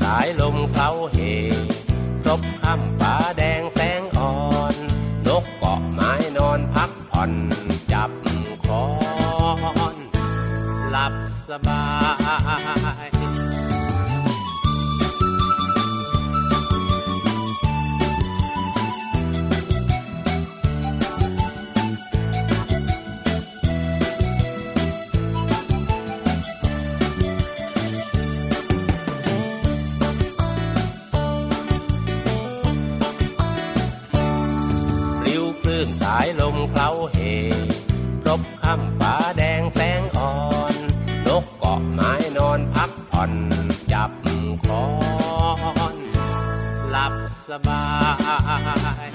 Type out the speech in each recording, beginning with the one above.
สายลมเพลาเหครบข้ามฟ้า บาย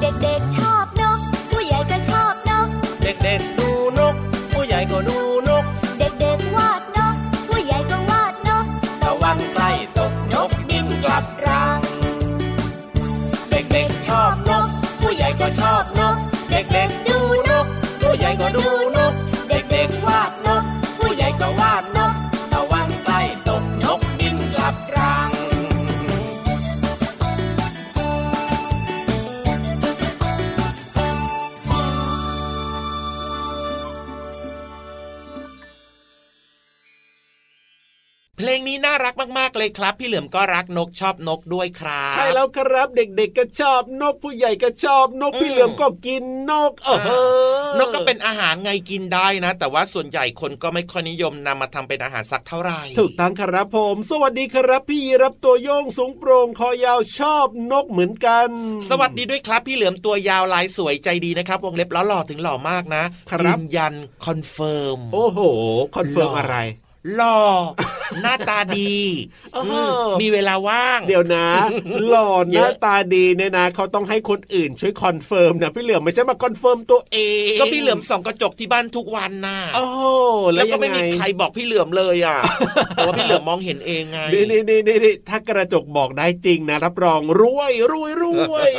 เด็กๆชอบนก ผู้ใหญ่ก็ชอบนก เด็กๆดู เลยครับ พี่เหลือมก็รักนกชอบนกด้วยครับ ใช่แล้วครับเด็กๆก็ชอบนกผู้ใหญ่ก็ชอบนกพี่เหลือมก็กินนกเออนกก็เป็นอาหารไงกินได้นะ แต่ว่าส่วนใหญ่คนก็ไม่ค่อยนิยมนำมาทำเป็นอาหารสักเท่าไหร่ถูกต้องครับผม สวัสดีครับ พี่รับตัวโยงสูงโปร่งคอยาวชอบนกเหมือนกัน สวัสดีด้วยครับ พี่เหลือมตัวยาวลายสวยใจดีนะครับ วงเล็บล้อหล่อถึงหล่อมากนะยืนยัน confirm โอ้โหconfirm อะไร หล่อ หน้าตาดีมีเวลาว่าง เดี๋ยวนะ หล่อหน้าตาดีเนี่ยนะเขาต้องให้คนอื่นช่วย confirm นะพี่เหลือมไม่ใช่มา confirm ตัวเองก็พี่เหลือมส่องกระจกที่บ้านทุกวันน่ะโอ้แล้วก็ไม่มีใครบอกพี่เหลือมเลยอะแต่ว่าพี่เหลือมมองเห็นเองไงนี่นี่นี่ถ้ากระจกบอกได้จริงนะ รับรองรวยรวยรวย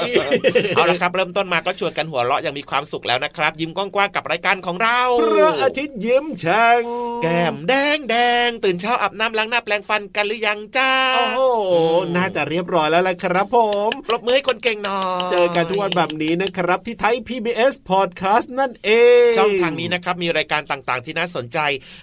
เอาละครับ เริ่มต้นมาก็ชวนกันหัวเราะอย่างมีความสุขแล้วนะครับ ยิ้มกว้างๆกับรายการของเราพระอาทิตย์ยิ้มแฉ่งแก้มแดงแง ตื่นเช้าอาบน้ำล้างหน้าแปลงฟันกันหรือยังจ้า โอ้โห น่าจะเรียบร้อยแล้วละครับผมปรบมือให้คนเก่งหน่อย เจอกันทุกวันแบบนี้นะครับ ที่ไทย PBS Podcast นั่นเอง ช่องทางนี้นะครับ มีรายการต่างๆ ที่น่าสนใจ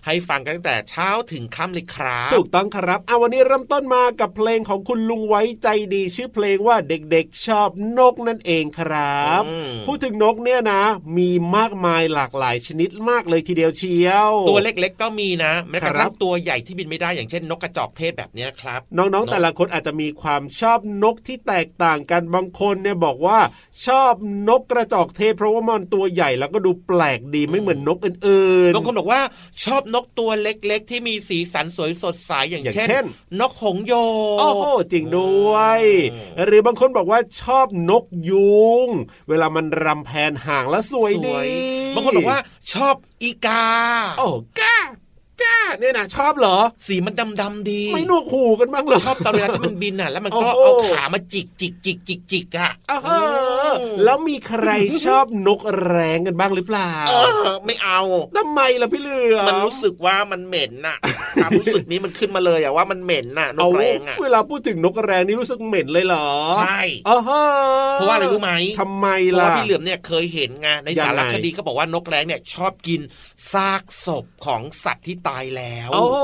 ให้ฟังกันตั้งแต่เช้าถึงค่ำเลยครับ ถูกต้องครับเอาวันนี้เริ่มต้นมากับเพลงของคุณลุงไว้ใจดี ชื่อเพลงว่าเด็กๆชอบนกนั่นเองครับอืมพูดถึงนกเนี่ยนะ มีมากมายหลากหลายชนิดมากเลยทีเดียวเชียว ตัวเล็กๆก็มีนะแม้กระครัทั่บงตัวใหญ่ที่บินไม่ได้อย่างเช่นนกกระจอกเทศแบบเนี้ยครับ น้องๆ แต่ละคนอาจจะมีความชอบนกที่แตกต่างกันบางคนเนี่ยบอกว่าชอบนกกระจอกเทศ เพราะว่ามันตัวใหญ่แล้วก็ดูแปลกดีไม่เหมือนนกอื่นๆบางคนบอกว่าชอบนกตัวเล็กๆ ที่มีสีสันสวยสดใสอย่างอย่างเช่นเช่น นกหงส์โยกโอ้โหจริงด้วยอืมหรือบางคนบอกว่าชอบนกยุง เวลามันรำแพนห่างแล้วสวยดีบางคนบอกว่าชอบอีกา โอ้ก้า ก้าเนี่ยนะชอบเหรอ สีมันดำๆดี ไม่หนวกหูกันบ้างเหรอชอบตอนเวลาที่มันบินอะ แล้วมันก็โอ้เอาโหขามาจิกจิกจิกจิกจิกอะอ้าวเออแล้วมีใครชอบนกแรงกันบ้างหรือเปล่าเออไม่เอาทำไมล่ะพี่เหลือมันรู้สึกว่ามันเหม็นน่ะความรู้สึกนี้มันขึ้นมาเลยอะว่ามันเหม็นน่ะนเอากแรงอะเวลาพูดถึงนกแรงนี่รู้สึกเหม็นเลยเหรอใช่อ๋อฮะเพราะว่าอะไรรู้ไหมทำไมเพราะล่ะว่าพี่เหลือมเนี่ยเคยเห็นไงในยังสารไงคดีก็บอกว่านกแร้งเนี่ยชอบกินซากศพของสัตว์ที่ตายแล้วโอ้โห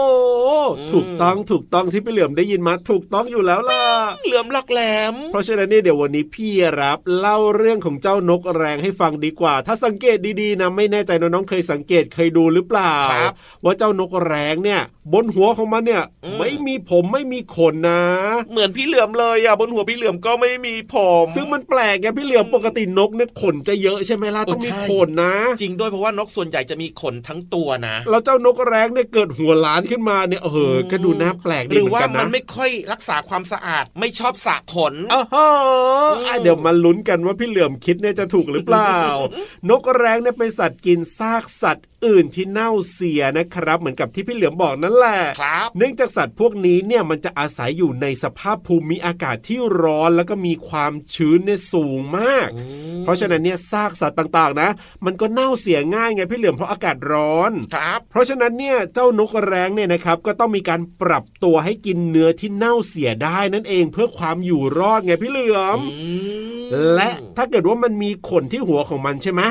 อืมถูกต้องถูกต้องที่พี่เหลือมได้ยินมาถูกต้องอยู่แล้วล่ะเหลือมลักแหลม เพราะฉะนั้นเนี่ยเดี๋ยววันนี้พี่รับเล่าเรื่องของเจ้านกแรงให้ฟังดีกว่า ถ้าสังเกตดีๆนะไม่แน่ใจน้องๆเคยสังเกตเคยดูหรือเปล่าครับว่าเจ้านกแรงเนี่ย บนหัวของมันเนี่ยอืมไม่มีผมไม่มีขนนะ เหมือนพี่เหลือมเลยอะบนหัวพี่เหลือมก็ไม่มีผมซึ่งมันแปลกไงพี่เหลือมปกตินกเนี่ยขนจะเยอะใช่ไหมล่ะโอ้ต้องมีใช่ขนนะ จริงด้วยเพราะว่านกส่วนใหญ่จะมีขนทั้งตัวนะแล้วเจ้านกแร้งเนี่ยเกิดหัวล้านขึ้นมาเนี่ยเออก็ดูน่าแปลกดีหรือเหมือนว่ากันมันะนไม่ค่อยรักษาความสะอาดไม่ชอบสระขนอ้าวฮะอะเดี๋ยวมาลุ้นกันว่าพี่เหลือมคิดเนี่ยจะถูกหรือเปล่า นกแร้งเนี่ยเป็นสัตว์กินซากสัตว์อื่นที่เน่าเสียนะครับ เหมือนกับที่พี่เหลือมบอกนั่นแหละครับเนื่องจากสัตว์พวกนี้เนี่ยมันจะอาศัยอยู่ในสภาพภูมิอากาศที่ร้อนแล้วก็มีความชื้นเนี่ยสูงมาก เพราะฉะนั้นเนี่ยซากสัตว์ต่างๆนะ มันก็เน่าเสียง่ายไงพี่เหลือมเพราะอากาศร้อนครับเพราะฉะนั้นเนี่ยเจ้านกแร้งเนี่ยนะครับ ก็ต้องมีการปรับตัวให้กินเนื้อที่เน่าเสียได้นั่นเองเพื่อความอยู่รอดไงพี่เหลือมอืมและถ้าเกิดว่ามันมีขนที่หัวของมันใช่ไหม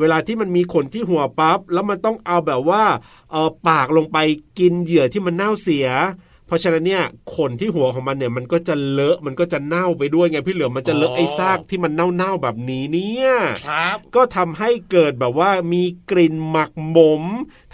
เวลาที่มันมีขนที่หัวปั๊บแล้วมันต้องเอาแบบว่าเออปากลงไปกินเหยื่อที่มันเน่าเสีย เพราะฉะนั้นเนี่ยขนที่หัวของมันเนี่ยมันก็จะเลอะมันก็จะเน่าไปด้วยไงพี่เหลือมมันจะเลอะไอ้ซากที่มันเน่าๆแบบนี้เนี่ยครับ ก็ทำให้เกิดแบบว่ามีกลิ่นหมักหมม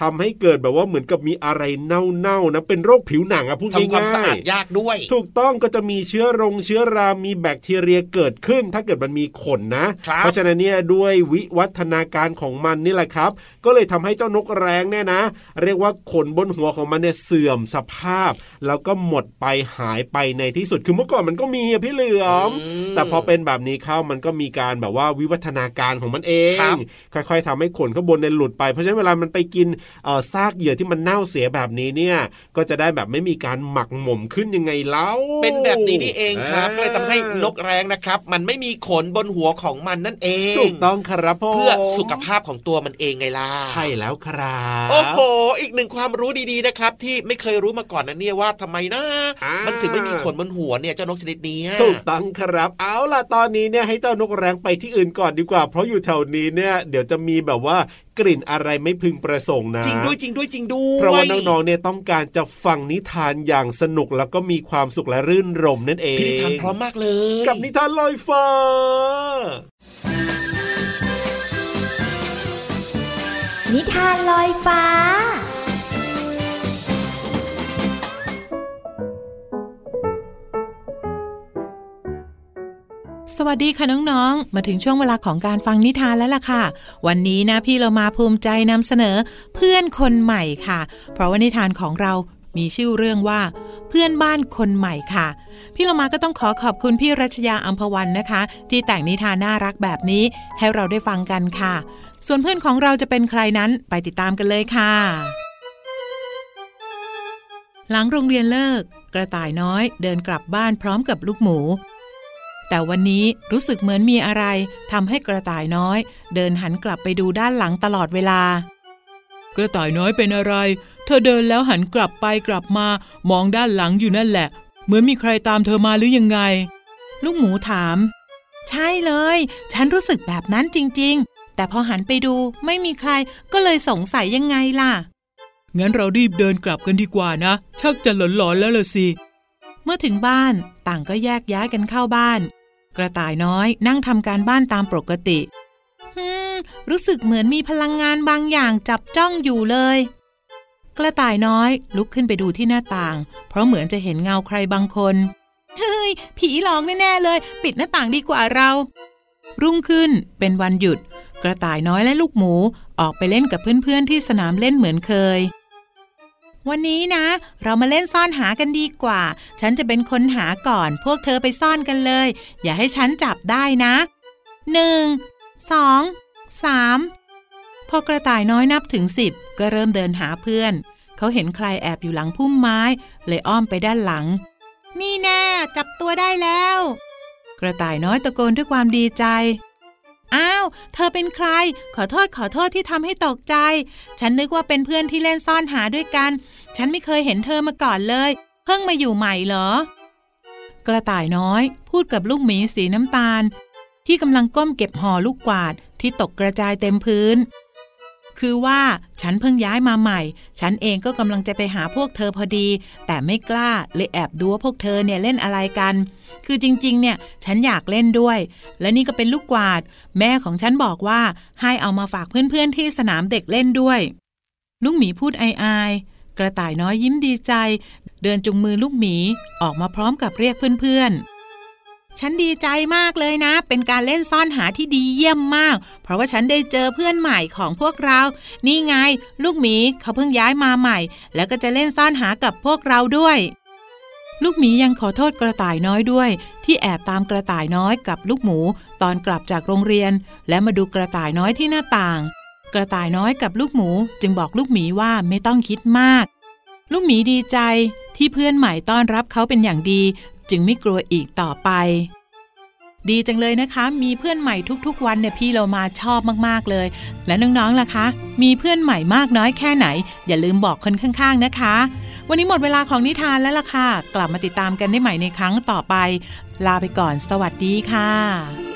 ทำให้เกิดแบบว่าเหมือนกับมีอะไรเน่าๆนะเป็นโรคผิวหนังอะพูดทำความง่ายๆสะอาดยากด้วย ถูกต้องก็จะมีเชื้อรงเชื้อรา มีแบคทีเรียเกิดขึ้น ถ้าเกิดมันมีขนนะครับเพราะฉะนั้นเนี่ยด้วยวิวัฒนาการของมันนี่แหละครับ ก็เลยทำให้เจ้านกแร้งเนี่ยนะ เรียกว่าขนบนหัวของมันเนี่ยเสื่อมสภาพแล้วก็หมดไปหายไปในที่สุดคือเมื่อก่อนมันก็มีอะพี่เหลือมมแต่พอเป็นแบบนี้เข้ามันก็มีการแบบว่าวิวัฒนาการของมันเองครับค่อยๆทำให้ขนข้างบนเนี่ยหลุดไป เพราะฉะนั้นเวลามันไปกินเอ่อซากเหยื่อที่มันเน่าเสียแบบนี้เนี่ยก็จะได้แบบไม่มีการหมักหมมขึ้นยังไงเล่าเป็นแบบนี้นี่เองครับก็เลยทำให้อ่านกแร้งนะครับ มันไม่มีขนบนหัวของมันนั่นเองถูกต้องครับพ่อเพื่อสุขภาพของตัวมันเองไงล่ะใช่แล้วครับโอ้โห อีกหนึ่งความรู้ดีๆนะครับ ที่ไม่เคยรู้มาก่อนนะเนี่ยว่าทำไมนะอ่ามัมันถึงไม่มีขนบนหัวเนี่ยเจ้านกชนิดนี้ถูกต้องครับ เอาล่ะตอนนี้เนี่ยให้เจ้านกแร้งไปที่อื่นก่อนดีกว่า เพราะอยู่แถวนี้เนี่ยเดี๋ยวจะมีแบบว่ากลิ่นอะไรไม่พึงประสงค์นะ จริงด้วยจริงด้วยจริงด้วยเพราะว่าน้องๆเนี่ยต้องการจะฟังนิทานอย่างสนุกแล้วก็มีความสุขและรื่นรมนั่นเองพี่นิทานพร้อมมากเลย กับนิทานลอยฟ้านิทานลอยฟ้า สวัสดีค่ะน้องๆ มาถึงช่วงเวลาของการฟังนิทานแล้วล่ะค่ะ วันนี้นะพี่เรามาภูมิใจนำเสนอเพื่อนคนใหม่ค่ะ เพราะว่านิทานของเรามีชื่อเรื่องว่า เพื่อนบ้านคนใหม่ค่ะ พี่เรามาก็ต้องขอขอบคุณพี่รัชยาอัมพวันนะคะ ที่แต่งนิทานน่ารักแบบนี้ให้เราได้ฟังกันค่ะ ส่วนเพื่อนของเราจะเป็นใครนั้นไปติดตามกันเลยค่ะ หลังโรงเรียนเลิก กระต่ายน้อยเดินกลับบ้านพร้อมกับลูกหมู แต่วันนี้รู้สึกเหมือนมีอะไรทำให้กระต่ายน้อย เดินหันกลับไปดูด้านหลังตลอดเวลา กระต่ายน้อยเป็นอะไร เธอเดินแล้วหันกลับไปกลับมา มองด้านหลังอยู่นั่นแหละ เหมือนมีใครตามเธอมาหรือยังไง ลูกหมูถาม ใช่เลย ฉันรู้สึกแบบนั้นจริง ๆ แต่พอหันไปดูไม่มีใครก็เลยสงสัยยังไงล่ะ งั้นเรารีบเดินกลับกันดีกว่านะ ชักจะหลอนๆแล้วละสิเมื่อถึงบ้านต่างก็แยกย้ายกันเข้าบ้าน กระต่ายน้อยนั่งทำการบ้านตามปกติฮึรู้สึกเหมือนมีพลังงานบางอย่างจับจ้องอยู่เลย กระต่ายน้อยลุกขึ้นไปดูที่หน้าต่าง เพราะเหมือนจะเห็นเงาใครบางคน เฮ้ย ผีหลอกแน่ๆเลย ปิดหน้าต่างดีกว่าเรา รุ่งขึ้นเป็นวันหยุด กระต่ายน้อยและลูกหมูออกไปเล่นกับเพื่อนๆที่สนามเล่นเหมือนเคย วันนี้นะ เรามาเล่นซ่อนหากันดีกว่า ฉันจะเป็นคนหาก่อน พวกเธอไปซ่อนกันเลย อย่าให้ฉันจับได้นะหนึ่งสองสามพอกระต่ายน้อยนับถึงสิบก็เริ่มเดินหาเพื่อน เขาเห็นใครแอบอยู่หลังพุ่มไม้ เลยอ้อมไปด้านหลัง นี่แน่ จับตัวได้แล้ว กระต่ายน้อยตะโกนด้วยความดีใจ อ้าว เธอเป็นใคร ขอโทษขอโทษที่ทำให้ตกใจ ฉันนึกว่าเป็นเพื่อนที่เล่นซ่อนหาด้วยกัน ฉันไม่เคยเห็นเธอมาก่อนเลย เพิ่งมาอยู่ใหม่เหรอ กระต่ายน้อยพูดกับลูกหมีสีน้ำตาล ที่กำลังก้มเก็บห่อลูกกวาดที่ตกกระจายเต็มพื้น คือว่าฉันเพิ่งย้ายมาใหม่ ฉันเองก็กำลังจะไปหาพวกเธอพอดี แต่ไม่กล้าเลยแอบดูว่าพวกเธอเนี่ยเล่นอะไรกัน คือจริงๆ เนี่ยฉันอยากเล่นด้วย และนี่ก็เป็นลูกกวาด แม่ของฉันบอกว่าให้เอามาฝากเพื่อนๆที่สนามเด็กเล่นด้วย ลูกหมีพูดอายๆกระต่ายน้อยยิ้มดีใจ เดินจุงมือลูกหมีออกมาพร้อมกับเรียกเพื่อนๆ ฉันดีใจมากเลยนะ เป็นการเล่นซ่อนหาที่ดีเยี่ยมมาก เพราะว่าฉันได้เจอเพื่อนใหม่ของพวกเรา นี่ไง ลูกหมีเขาเพิ่งย้ายมาใหม่ แล้วก็จะเล่นซ่อนหากับพวกเราด้วย ลูกหมียังขอโทษกระต่ายน้อยด้วย ที่แอบตามกระต่ายน้อยกับลูกหมู ตอนกลับจากโรงเรียน และมาดูกระต่ายน้อยที่หน้าต่าง กระต่ายน้อยกับลูกหมู จึงบอกลูกหมีว่าไม่ต้องคิดมาก ลูกหมีดีใจที่เพื่อนใหม่ต้อนรับเขาเป็นอย่างดี จึงไม่กลัวอีกต่อไป ดีจังเลยนะคะ มีเพื่อนใหม่ทุกๆ วันเนี่ยพี่เรามาชอบมากๆเลย และน้องๆล่ะคะ มีเพื่อนใหม่มากน้อยแค่ไหน อย่าลืมบอกคนข้างๆนะคะ วันนี้หมดเวลาของนิทานแล้วล่ะค่ะ กลับมาติดตามกันได้ใหม่ในครั้งต่อไป ลาไปก่อน สวัสดีค่ะ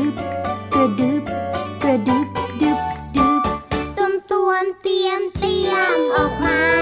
บ ยมเตรียมออกมา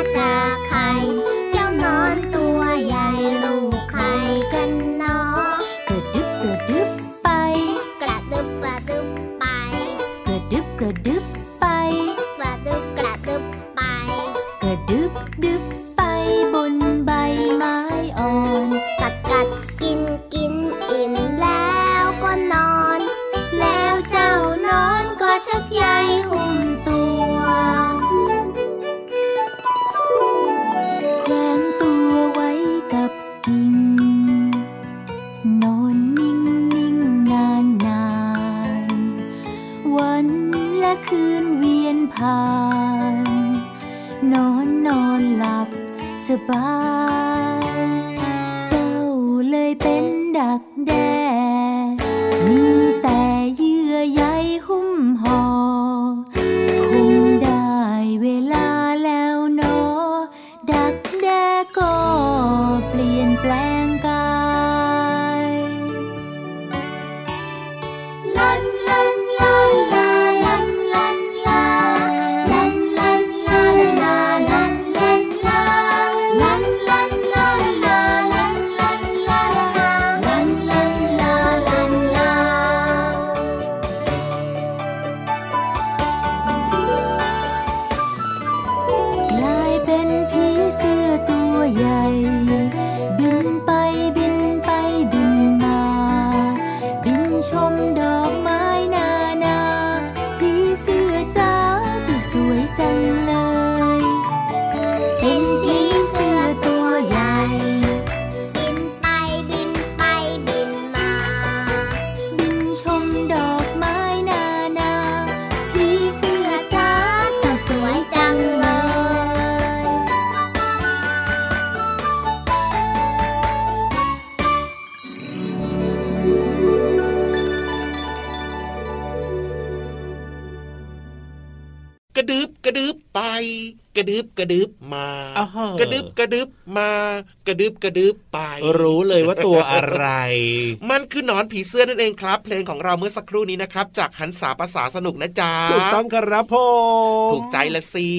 ระดึบกระดึบไปกระดึบกระดึบมาอ้าวกระดึบกระดึบมากระดึบกระดึบไป รู้เลยว่าตัวอะไร มันคือหนอนผีเสื้อนั่นเองครับ เพลงของเราเมื่อสักครู่นี้นะครับ จากหันษาภาษาสนุกนะจ๊ะถูกต้องครับผมถูกใจละสิ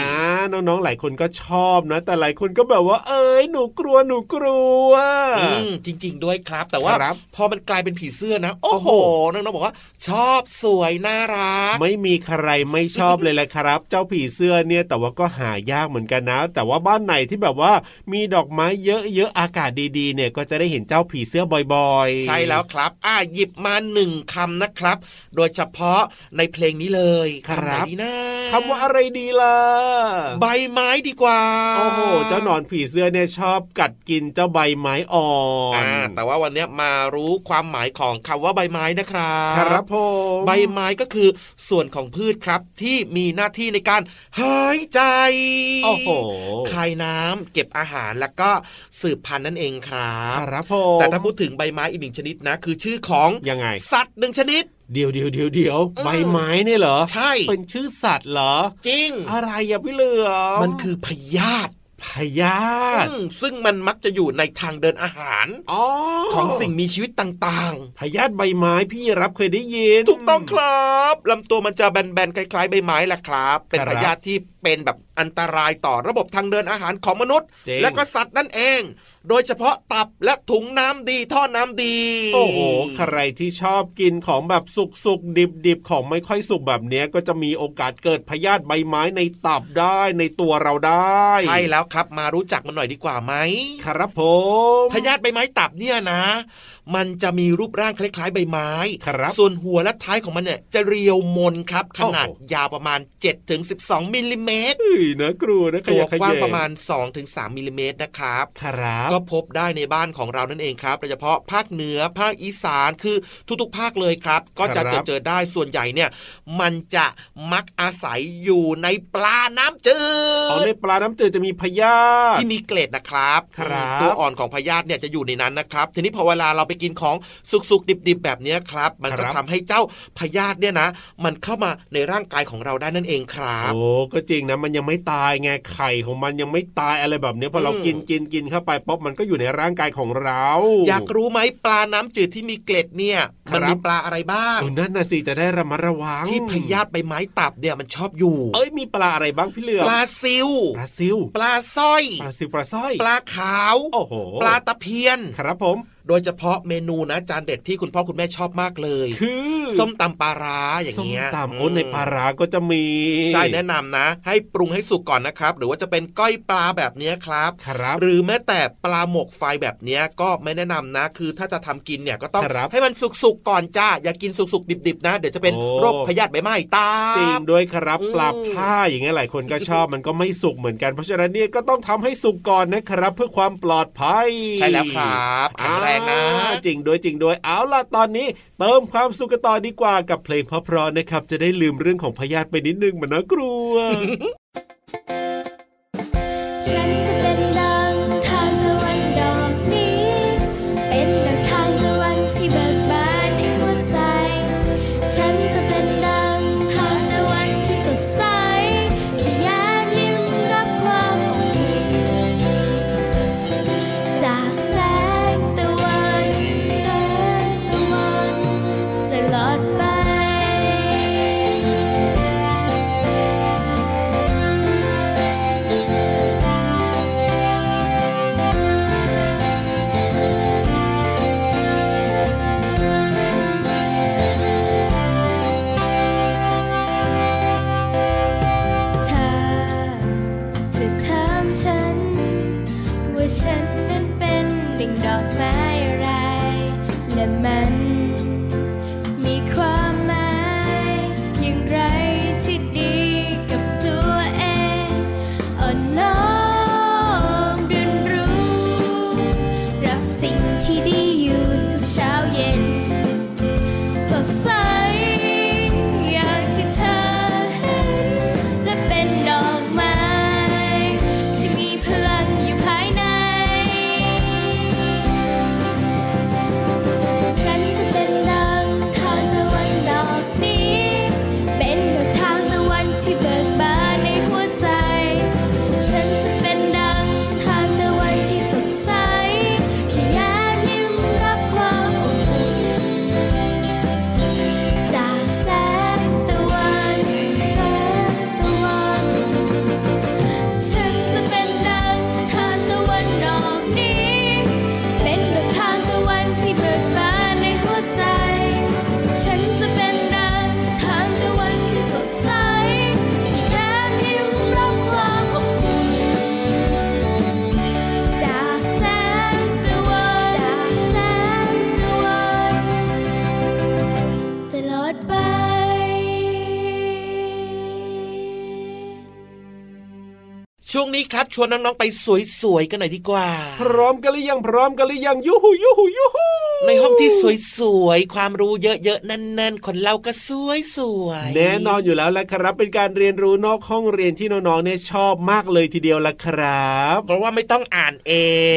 อ่าน้องๆหลายคนก็ชอบนะ แต่หลายคนก็แบบว่า เอ้ยหนูกลัวหนูกลัวอืมจริง ๆ ด้วยครับ แต่ว่าครับพอมันกลายเป็นผีเสื้อนะโอ้โหโอ้โหน้องๆบอกว่า ชอบสวยน่ารักไม่มีใครไม่ชอบเลยแหละครับ เจ้าผีเสื้อเนี่ยแต่ว่าก็หายากเหมือนกันนะ แต่ว่าบ้านไหนที่แบบว่ามีดอกไม้เยอะๆอากาศดีๆ เนี่ยก็จะได้เห็นเจ้าผีเสื้อบ่อยๆ ใช่แล้วครับ อ่าหยิบมาหนึ่งคำนะครับ โดยเฉพาะในเพลงนี้เลยครับคำไหนดีนะคำว่าอะไรดีล่ะใบไม้ดีกว่า โอ้โหเจ้าหนอนผีเสื้อเนี่ยชอบกัดกินเจ้าใบไม้อ่อนอ่าแต่ว่าวันเนี้ยมารู้ความหมายของคำว่าใบไม้นะครับ ครับผมใบไม้ก็คือส่วนของพืชครับที่มีหน้าที่ในการหายใจโอ้โหคายน้ำเก็บอาหารแล้วก็สืบพันธุ์นั่นเองครับครับผมแต่ถ้าพูดถึงใบไม้อีกหนึ่งชนิดนะ คือชื่อของยังไง สัตว์หนึ่งชนิดเดี๋ยวเดี๋ยวเดี๋ยวเดี๋ยวอืมใบไม้เนี่ยเหรอ ใช่ เป็นชื่อสัตว์เหรอ จริง อะไรอะพี่เหลือมมันคือพยาธิ พยาธิอืมซึ่งมันมักจะอยู่ในทางเดินอาหารอ๋อของสิ่งมีชีวิตต่างพยาธิใบไม้พี่รับเคยได้ยินๆถูกต้องครับลำตัวมันจะแบนๆคล้ายๆใบไม้แหละครับ เป็นครับพยาธิที่เป็นแบบอันตรายต่อระบบทางเดินอาหารของมนุษย์จริงและก็สัตว์นั่นเอง โดยเฉพาะตับและถุงน้ำดีท่อน้ำดี โอ้โหใครที่ชอบกินของแบบสุกสุกดิบดิบๆของไม่ค่อยสุกแบบเนี้ยก็จะมีโอกาสเกิดพยาธิใบไม้ในตับได้ในตัวเราได้ ใช่แล้วครับมารู้จักมันหน่อยดีกว่าไหมครับผมพยาธิใบไม้ตับเนี่ยนะ มันจะมีรูปร่างคล้ายๆ ใบไม้ครับส่วนหัวและท้ายของมันเนี่ยจะเรียวมนครับ ขนาดโอ้โหยาวประมาณ 7-12มิลลิเมตรเฮ้ยนะกลัวนะขตัวยะแขยงกว้างประมาณ 2-3มิลลิเมตรนะครับ ครับ ก็พบได้ในบ้านของเรานั่นเองครับโดยเฉพาะภาคเหนือภาคอีสานคือทุกๆ ภาคเลยครับ ก็จะครับเจอเจอได้ส่วนใหญ่เนี่ยมันจะมักอาศัยอยู่ในปลาน้ำจือ๋อดในปลาน้ำจืดจะมีพยาธิที่มีเกล็ดนะครับครับ ตัวอ่อนของพยาธิเนี่ยจะอยู่ในนั้นนะครับ ทีนี้พอเวลาเราไปกินของสุกๆดิบๆแบบเนี้ยครับ มันก็ครับทำให้เจ้าพยาธิเนี่ยนะ มันเข้ามาในร่างกายของเราได้นั่นเองครับ โอ้ก็จริงนะมันยังไม่ตายไงไข่ของมันยังไม่ตายอะไรแบบเนี้ยพอเราอืมกินกินกินเข้าไปป๊บมันก็อยู่ในร่างกายของเรา อยากรู้ไหมปลาน้ำจืดที่มีเกล็ดเนี่ยครับมันมีปลาอะไรบ้างเออนั่นน่ะสิจะได้ระมัดระวังที่พยาธิใบไม้ตับเนี่ยมันชอบอยู่ เอ้ยมีปลาอะไรบ้างพี่เหลือมปลาซิวปลาซิวปลาสร้อยปลาซิวปลาสร้อย ปลาขาวโอ้โหปลาตะเพียนครับผม โดยเฉพาะเมนูนะจานเด็ดที่คุณพ่อคุณแม่ชอบมากเลย คือส้มตำปลาร้าอย่างส้มเงี้ยตำโอ้ในปลาร้าก็จะมี ใช่แนะนำนะ ให้ปรุงให้สุกก่อนนะครับ หรือว่าจะเป็นก้อยปลาแบบเนี้ยครับครับ หรือแม้แต่ปลาหมกไฟแบบเนี้ยก็ไม่แนะนำนะ คือถ้าจะทำกินเนี่ยก็ต้องครับให้มันสุกๆก่อนจ้าอย่ากินสุกๆดิบๆนะ เดี๋ยวจะเป็นโอ้โรคพยาธิใบไม้ตาจริงด้วยครับอืมปลาผ้าอย่างเงี้ยหลายคนก็ชอบมันก็ไม่สุกเหมือนกันเพราะฉะนั้นเนี่ยก็ต้องทำให้สุกก่อนนะครับ เพื่อความปลอดภัย ใช่แล้วครับแข็งแรงนะ จริงด้วยจริงด้วยเอาล่ะตอนนี้ เติมความสุขกันต่อดีกว่ากับเพลงเพราะๆนะครับ จะได้ลืมเรื่องของพยาธิไปนิดนึงเหมือนนะกลัวฉันจะเป็นดาว ช่วงนี้ครับชวนน้องๆไปสวยๆกันหน่อยดีกว่า พร้อมกันหรือยังพร้อมกันหรือยังยูหูยูหูยูหูในห้องที่สวยๆความรู้เยอะๆแน่นๆคนเล่าก็สวยๆแน่นอนอยู่แล้วแหละครับ เป็นการเรียนรู้นอกห้องเรียนที่น้องๆเนี่ยชอบมากเลยทีเดียวละครับ เพราะว่าไม่ต้องอ่านเอ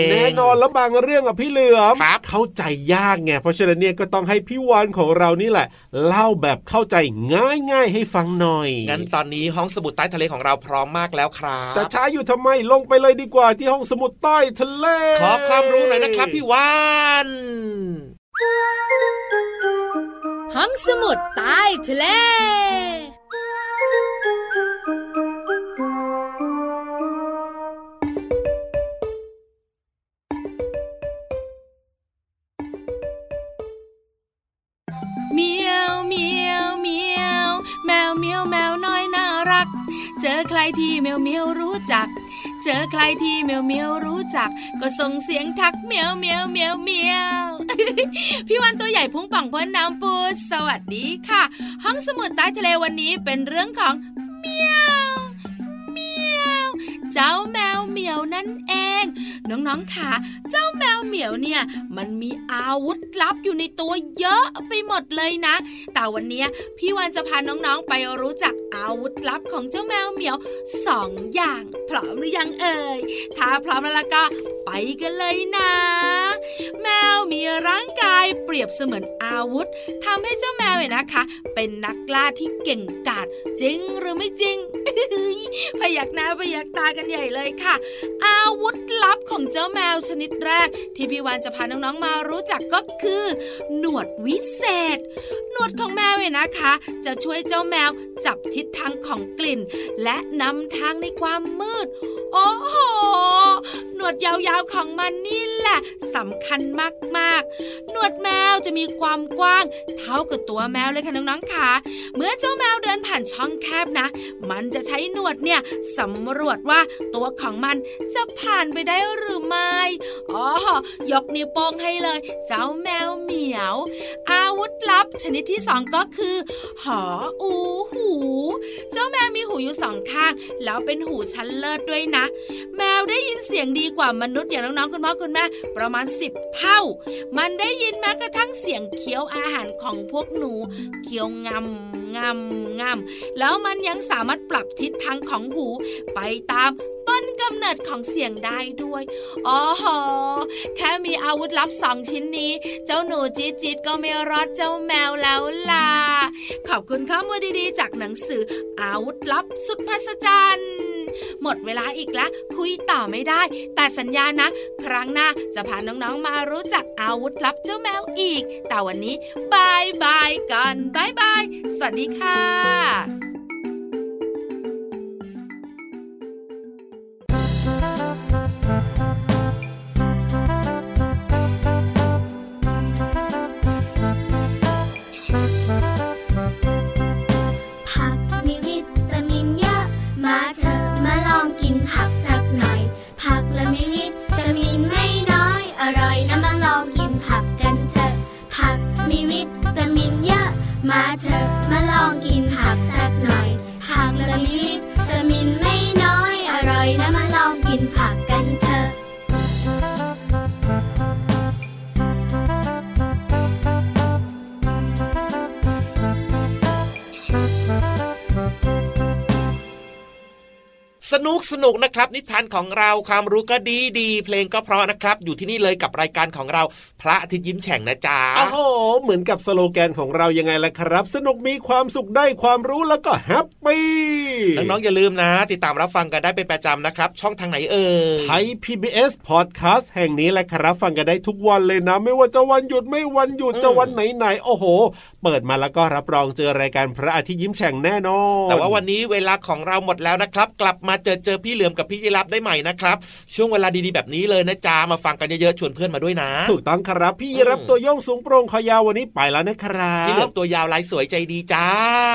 ง แน่นอนแล้วบางเรื่องอะพี่เหลือมครับเข้าใจยากไงเพราะฉะนั้นเนี่ยก็ต้องให้พี่วานของเรานี่แหละ เล่าแบบเข้าใจง่ายๆให้ฟังหน่อยงั้นตอนนี้ห้องสมุดใต้ทะเลของเราพร้อมมากแล้วครับจะช้าอยู่ทำไมลงไปเลยดีกว่าที่ห้องสมุดใต้ทะเล ขอความรู้หน่อยนะครับพี่วานห้องสมุดใต้ทะเล เจอใครที่เมียวเมียวรู้จัก เจอใครที่เมียวเมียวรู้จัก ก็ส่งเสียงทักเมียวเมียวเมียวเมียวพี่วันตัวใหญ่พุ่งป่องพ้นน้ำปูสวัสดีค่ะ ห้องสมุดใต้ทะเลวันนี้เป็นเรื่องของเมียวเมียว เจ้าแมวเหมียวนั่นเอง น้องๆค่ะ เจ้าแมวเหมียวเนี่ย มันมีอาวุธลับอยู่ในตัวเยอะไปหมดเลยนะ แต่วันนี้พี่วันจะพาน้องๆไปรู้จักอาวุธลับของเจ้าแมวเหมียวสองอย่าง พร้อมหรือยังเอ่ย ถ้าพร้อมแล้วล่ะก็ไปกันเลยนะ แมวมีร่างกายเปรียบเสมือนอาวุธทำให้เจ้าแมวเนี่ยนะคะ เป็นนักล่าที่เก่งกาจจริงหรือไม่จริงพยักหน้าพยักตากันใหญ่เลยค่ะ อาวุธลับของเจ้าแมวชนิดแรก ที่พี่วานจะพาน้องๆมารู้จักก็คือ หนวดวิเศษ หนวดของแมวเนี่ยนะคะ จะช่วยเจ้าแมวจับทิศทางของกลิ่น และนำทางในความมืด โอ้โห หนวดยาวๆของมันนี่แหละสำคัญมากๆ หนวดแมวจะมีความกว้าง เท่ากับตัวแมวเลยค่ะน้องๆค่ะ เมื่อเจ้าแมวเดินผ่านช่องแคบนะ มันจะใช้หนวดเนี่ยสำรวจว่าตัวของมันจะผ่านไปได้หรือไม่ อ๋อ ยกนิ้วโป้งให้เลย เจ้าแมวเหมียว อาวุธลับชนิดที่สองก็คือ หออูหู เจ้าแมวมีหูอยู่สองข้าง แล้วเป็นหูชั้นเลิศด้วยนะ แมวได้ยินเสียงดีกว่ามนุษย์อย่างน้องๆคุณพ่อคุณแม่ประมาณ 10 เท่า มันได้ยินแม้กระทั่งเสียงเคี้ยวอาหารของพวกหนู เคี้ยวงำ งำงำแล้วมันยังสามารถปรับทิศทางของหูไปตามต้นกำเนิดของเสียงได้ด้วยอ๋อโหแค่มีอาวุธลับสองชิ้นนี้ เจ้าหนูจี๊ดจีดก็ไม่รอดเจ้าแมวแล้วล่ะ ขอบคุณข้อมูลดีๆ จากหนังสืออาวุธลับสุดมหัศจรรย์ หมดเวลาอีกแล้วคุยต่อไม่ได้ แต่สัญญานะ ครั้งหน้าจะพาน้องๆมารู้จักอาวุธลับเจ้าแมวอีก แต่วันนี้ายบายกันบายบาย สวัสดีค่ะ สนุกนุกนะครับนิทานของเราความรู้ก็ดีดีเพลงก็เพราะนะครับ อยู่ที่นี่เลยกับรายการของเรา พระอาทิตย์ยิ้มแฉ่งนะจ๊ะโอ้โหเหมือนกับสโลแกนของเรายังไงล่ะครับ สนุกมีความสุขได้ความรู้แล้วก็แฮปปี้น้องๆอย่าลืมนะ ติดตามรับฟังกันได้เป็นประจำนะครับ ช่องทางไหนเอ่ยไทย PBS Podcast แห่งนี้แหละครับ ฟังกันได้ทุกวันเลยนะ ไม่ว่าจะวันหยุดไม่วันหยุดอืมจะวันไหนๆโอ้โห เปิดมาแล้วก็รับรองเจอรายการพระอาทิตย์ยิ้มแฉ่งแน่นอนแต่ว่าวันนี้เวลาของเราหมดแล้วนะครับ กลับมาเจอเจอพี่เหลือมกับพี่ยีรับได้ใหม่นะครับ ช่วงเวลาดีๆแบบนี้เลยนะจ๊ะมาฟังกันเยอะๆชวนเพื่อนมาด้วยนะ ถูกต้องครับพี่อืมรับตัวโย่องสูงโปร่งคอยาววันนี้ไปแล้วนะครับพี่เหลือมตัวยาวลายสวยใจดีจ้า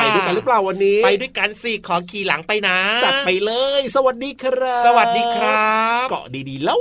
ไปด้วยกันหรือเปล่าวันนี้ ไปด้วยกันสิขอขี่หลังไปนะ จัดไปเลย สวัสดีครับ สวัสดีครับ เกาะดีๆแล้ว